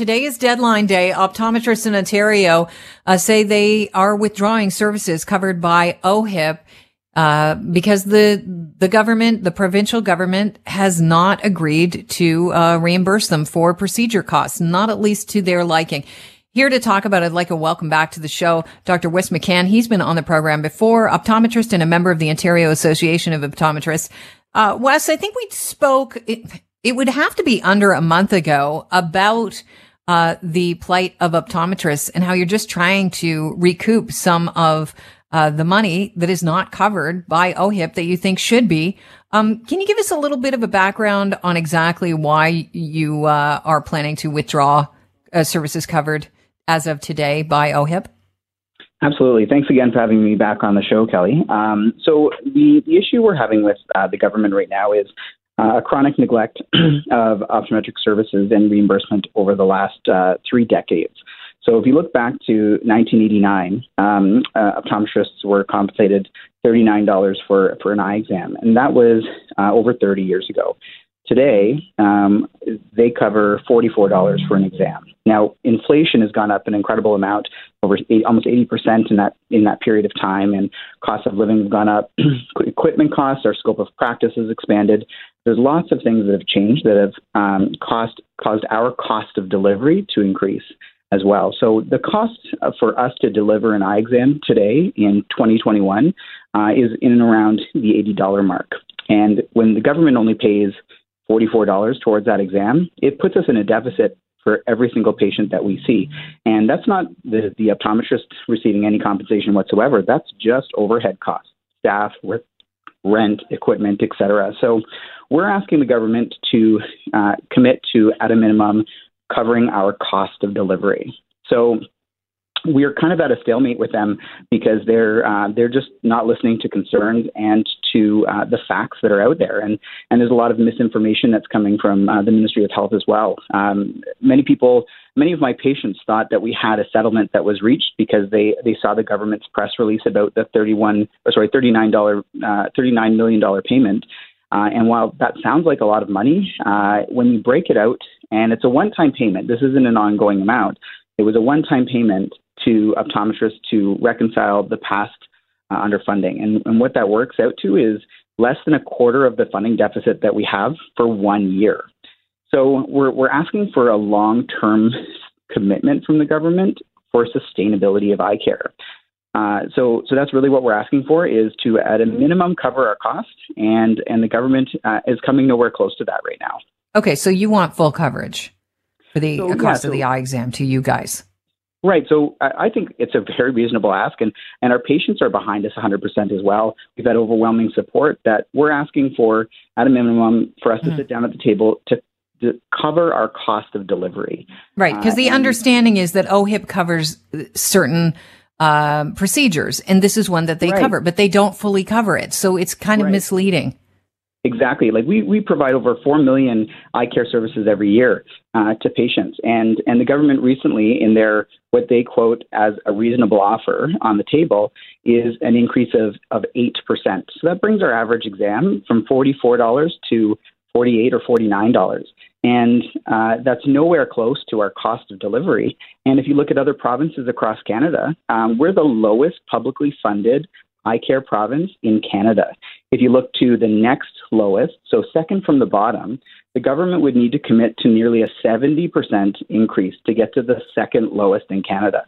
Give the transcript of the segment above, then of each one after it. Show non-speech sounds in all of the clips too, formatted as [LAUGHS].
today is deadline day. Optometrists in Ontario uh, say they are withdrawing services covered by OHIP uh, because the the government, the provincial government, has not agreed to uh, reimburse them for procedure costs, not at least to their liking. Here to talk about it, I'd like to welcome back to the show Dr. Wes McCann. He's been on the program before, optometrist and a member of the Ontario Association of Optometrists. Uh, Wes, I think we spoke, it, it, would have to be under a month ago about uh, the plight of optometrists and how you're just trying to recoup some of uh, the money that is not covered by OHIP that you think should be. Um, can you give us a little bit of a background on exactly why you uh, are planning to withdraw uh, services covered? as of today by OHIP? Absolutely. Thanks again for having me back on the show, Kelly. Um, so the, the issue we're having with uh, the government right now is uh, a chronic neglect [CLEARS THROAT] of optometric services and reimbursement over the last uh, three decades. So if you look back to 1989, um, uh, optometrists were compensated $39 for, for an eye exam, and that was uh, over 30 years ago. Today, um, they cover $44 for an exam. Now, inflation has gone up an incredible amount, over eight, almost 80% in that in that period of time, and cost of living have gone up. [CLEARS THROAT] Equipment costs, our scope of practice has expanded. There's lots of things that have changed that have um, cost, caused our cost of delivery to increase as well. So the cost for us to deliver an eye exam today in 2021 uh, is in and around the $80 mark. And when the government only pays $44 towards that exam, it puts us in a deficit for every single patient that we see. And that's not the, the optometrist receiving any compensation whatsoever. That's just overhead costs, staff, rent, equipment, etc. So we're asking the government to uh, commit to, at a minimum, covering our cost of delivery. So we're kind of at a stalemate with them because they're uh, they're just not listening to concerns and to uh, the facts that are out there, and and there's a lot of misinformation that's coming from uh, the Ministry of Health as well. Um, many people, many of my patients thought that we had a settlement that was reached because they they saw the government's press release about the 31 or sorry 39 dollar uh, 39 million dollar payment. Uh, and while that sounds like a lot of money, uh, when you break it out, and it's a one-time payment, this isn't an ongoing amount. It was a one-time payment to optometrists to reconcile the past uh, underfunding. And, and what that works out to is less than a quarter of the funding deficit that we have for one year. So we're, we're asking for a long term commitment from the government for sustainability of eye care. Uh, so, so that's really what we're asking for is to, at a minimum, cover our costs, and and the government uh, is coming nowhere close to that right now. Okay, so you want full coverage for the so, cost yeah, so, of the eye exam to you guys? Right. So I think it's a very reasonable ask, and, and our patients are behind us 100% as well. We've had overwhelming support that we're asking for, at a minimum, for us mm-hmm. to sit down at the table to, to cover our cost of delivery. Right. Because uh, the understanding is that OHIP covers certain um, procedures, and this is one that they right. cover, but they don't fully cover it. So it's kind of right. misleading. Exactly. Like we, we provide over 4 million eye care services every year uh, to patients. And, and the government recently, in their what they quote as a reasonable offer on the table, is an increase of, of 8%. So that brings our average exam from $44 to 48 or $49. And uh, that's nowhere close to our cost of delivery. And if you look at other provinces across Canada, um, we're the lowest publicly funded eye care province in Canada. If you look to the next lowest, so second from the bottom, the government would need to commit to nearly a 70% increase to get to the second lowest in Canada,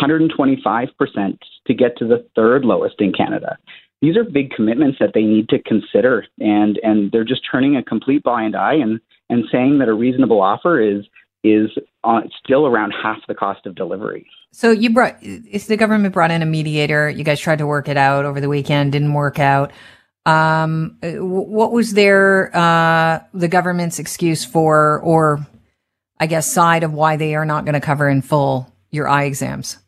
125% to get to the third lowest in Canada. These are big commitments that they need to consider, and, and they're just turning a complete blind eye and, and saying that a reasonable offer is is on, still around half the cost of delivery. So you brought, the government brought in a mediator, you guys tried to work it out over the weekend, didn't work out. Um, what was their, uh, the government's excuse for, or I guess side of why they are not going to cover in full your eye exams?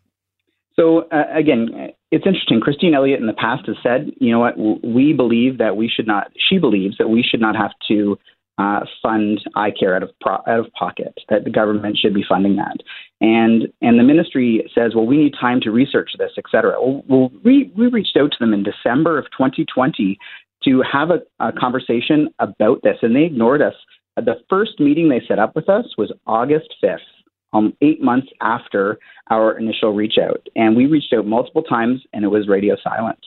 So uh, again, it's interesting. Christine Elliott in the past has said, you know what, we believe that we should not, she believes that we should not have to uh, fund eye care out of pro- out of pocket. That the government should be funding that, and and the ministry says, well, we need time to research this, et cetera. Well, we we reached out to them in December of 2020 to have a, a conversation about this, and they ignored us. The first meeting they set up with us was August 5th. um, eight months after our initial reach out. And we reached out multiple times, and it was radio silence.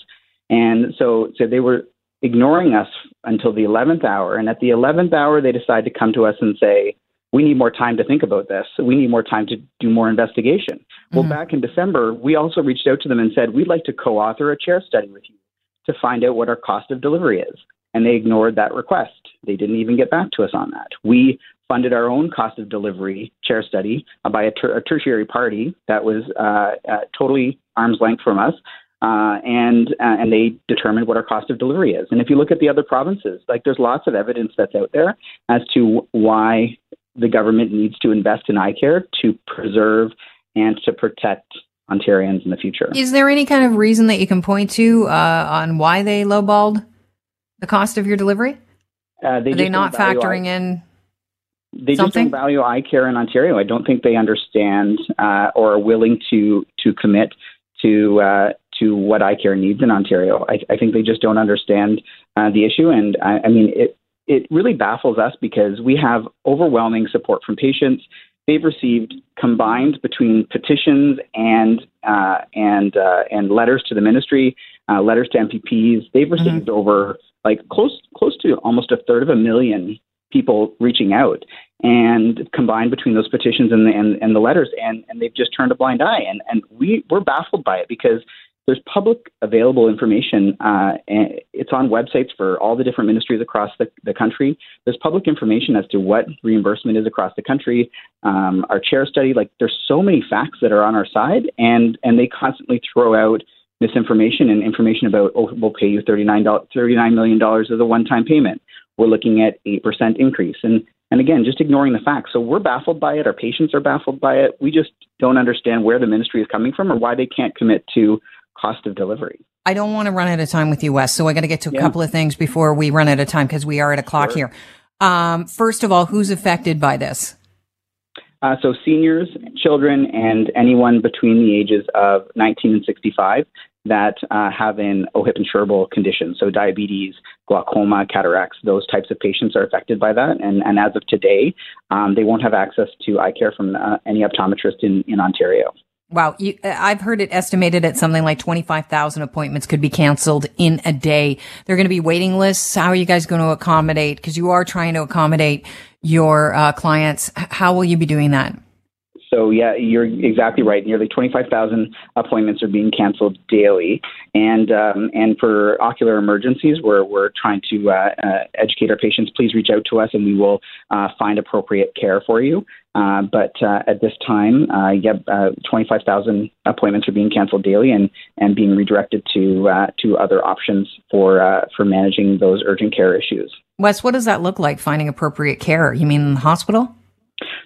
And so, so they were ignoring us until the 11th hour. And at the 11th hour, they decide to come to us and say, we need more time to think about this. We need more time to do more investigation. Mm-hmm. Well, back in December, we also reached out to them and said, we'd like to co author a chair study with you to find out what our cost of delivery is. And they ignored that request. They didn't even get back to us on that. We funded our own cost of delivery chair study by a, ter- a, tertiary party that was uh, uh, totally arm's length from us. Uh, and uh, and they determine what our cost of delivery is. And if you look at the other provinces, like there's lots of evidence that's out there as to why the government needs to invest in eye care to preserve and to protect Ontarians in the future. Is there any kind of reason that you can point to uh, on why they lowballed the cost of your delivery? Uh, they Are they not factoring eye, in? They something? just don't value eye care in Ontario. I don't think they understand uh, or are willing to to commit to uh, to what eye care needs in Ontario. I, I think they just don't understand uh, the issue, and I, I mean it it really baffles us because we have overwhelming support from patients. They've received combined between petitions and uh, and uh, and letters to the ministry, uh, letters to MPPs. They've mm-hmm. received mm-hmm. over like close close to almost a third of a million people reaching out, and combined between those petitions and the, and, and the letters, and, and they've just turned a blind eye, and and we we're baffled by it because there's public available information. Uh, and it's on websites for all the different ministries across the, the country. There's public information as to what reimbursement is across the country. Um, our chair study, like there's so many facts that are on our side, and and they constantly throw out misinformation and information about oh we'll pay you $39, $39 million as a one-time payment. We're looking at eight percent increase, and and again, just ignoring the facts. So we're baffled by it. Our patients are baffled by it. We just don't understand where the ministry is coming from or why they can't commit to cost of delivery. I don't want to run out of time with you, Wes. So I got to get to a yeah. couple of things before we run out of time because we are at a clock sure. here. Um, first of all, who's affected by this? Uh, so seniors, children, and anyone between the ages of 19 and 65 that uh, have an OHIP insurable condition. So diabetes, glaucoma, cataracts, those types of patients are affected by that. And, and as of today, um, they won't have access to eye care from uh, any optometrist in, in Ontario. Wow. You, I've heard it estimated at something like 25,000 appointments could be canceled in a day. There are going to be waiting lists. How are you guys going to accommodate? Because you are trying to accommodate your uh, clients. How will you be doing that? So yeah, you're exactly right. Nearly 25,000 appointments are being canceled daily, and um, and for ocular emergencies, we're we're trying to uh, uh, educate our patients. Please reach out to us, and we will uh, find appropriate care for you. Uh, but uh, at this time, uh, yep, 25,000 appointments are being canceled daily, and and being redirected to to other options for for managing those urgent care issues. Wes, what does that look like? Finding appropriate care? You mean the hospital?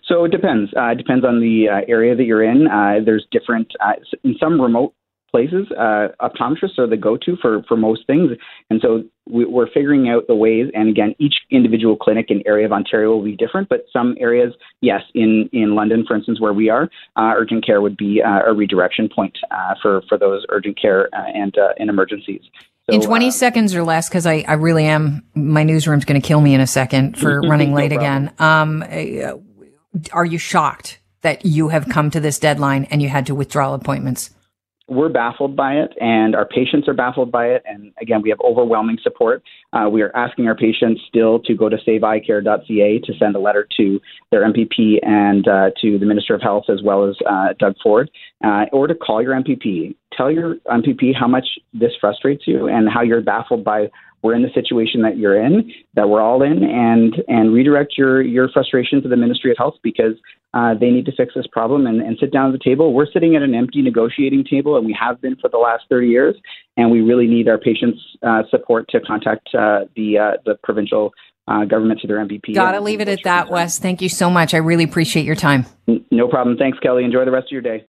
So it depends. Uh, it depends on the uh, area that you're in. Uh, there's different uh, in some remote places. Uh, optometrists are the go-to for for most things, and so we, are figuring out the ways. And again, each individual clinic and area of Ontario will be different. But some areas, yes, in in London, for instance, where we are, uh, urgent care would be a redirection point for for those urgent care and in emergencies. So, in 20 uh, seconds or less, because I, I really am, my newsroom's going to kill me in a second for [LAUGHS] running late no again. Um, are you shocked that you have come to this deadline and you had to withdraw appointments? We're baffled by it, and our patients are baffled by it. And again, we have overwhelming support. Uh, we are asking our patients still to go to saveeyecare.ca to send a letter to their MPP and uh, to the Minister of Health as well as uh, Doug Ford, uh, or to call your MPP. Tell your MPP how much this frustrates you and how you're baffled by we're in the situation that you're in, that we're all in, and and redirect your your frustration to the Ministry of Health because uh, they need to fix this problem and, and sit down at the table. We're sitting at an empty negotiating table, and we have been for the last 30 years, and we really need our patients' uh, support to contact uh, the uh, the provincial uh, government to their MPP. Got to leave it at that, Wes. Thank you so much. I really appreciate your time. No problem. Thanks, Kelly. Enjoy the rest of your day.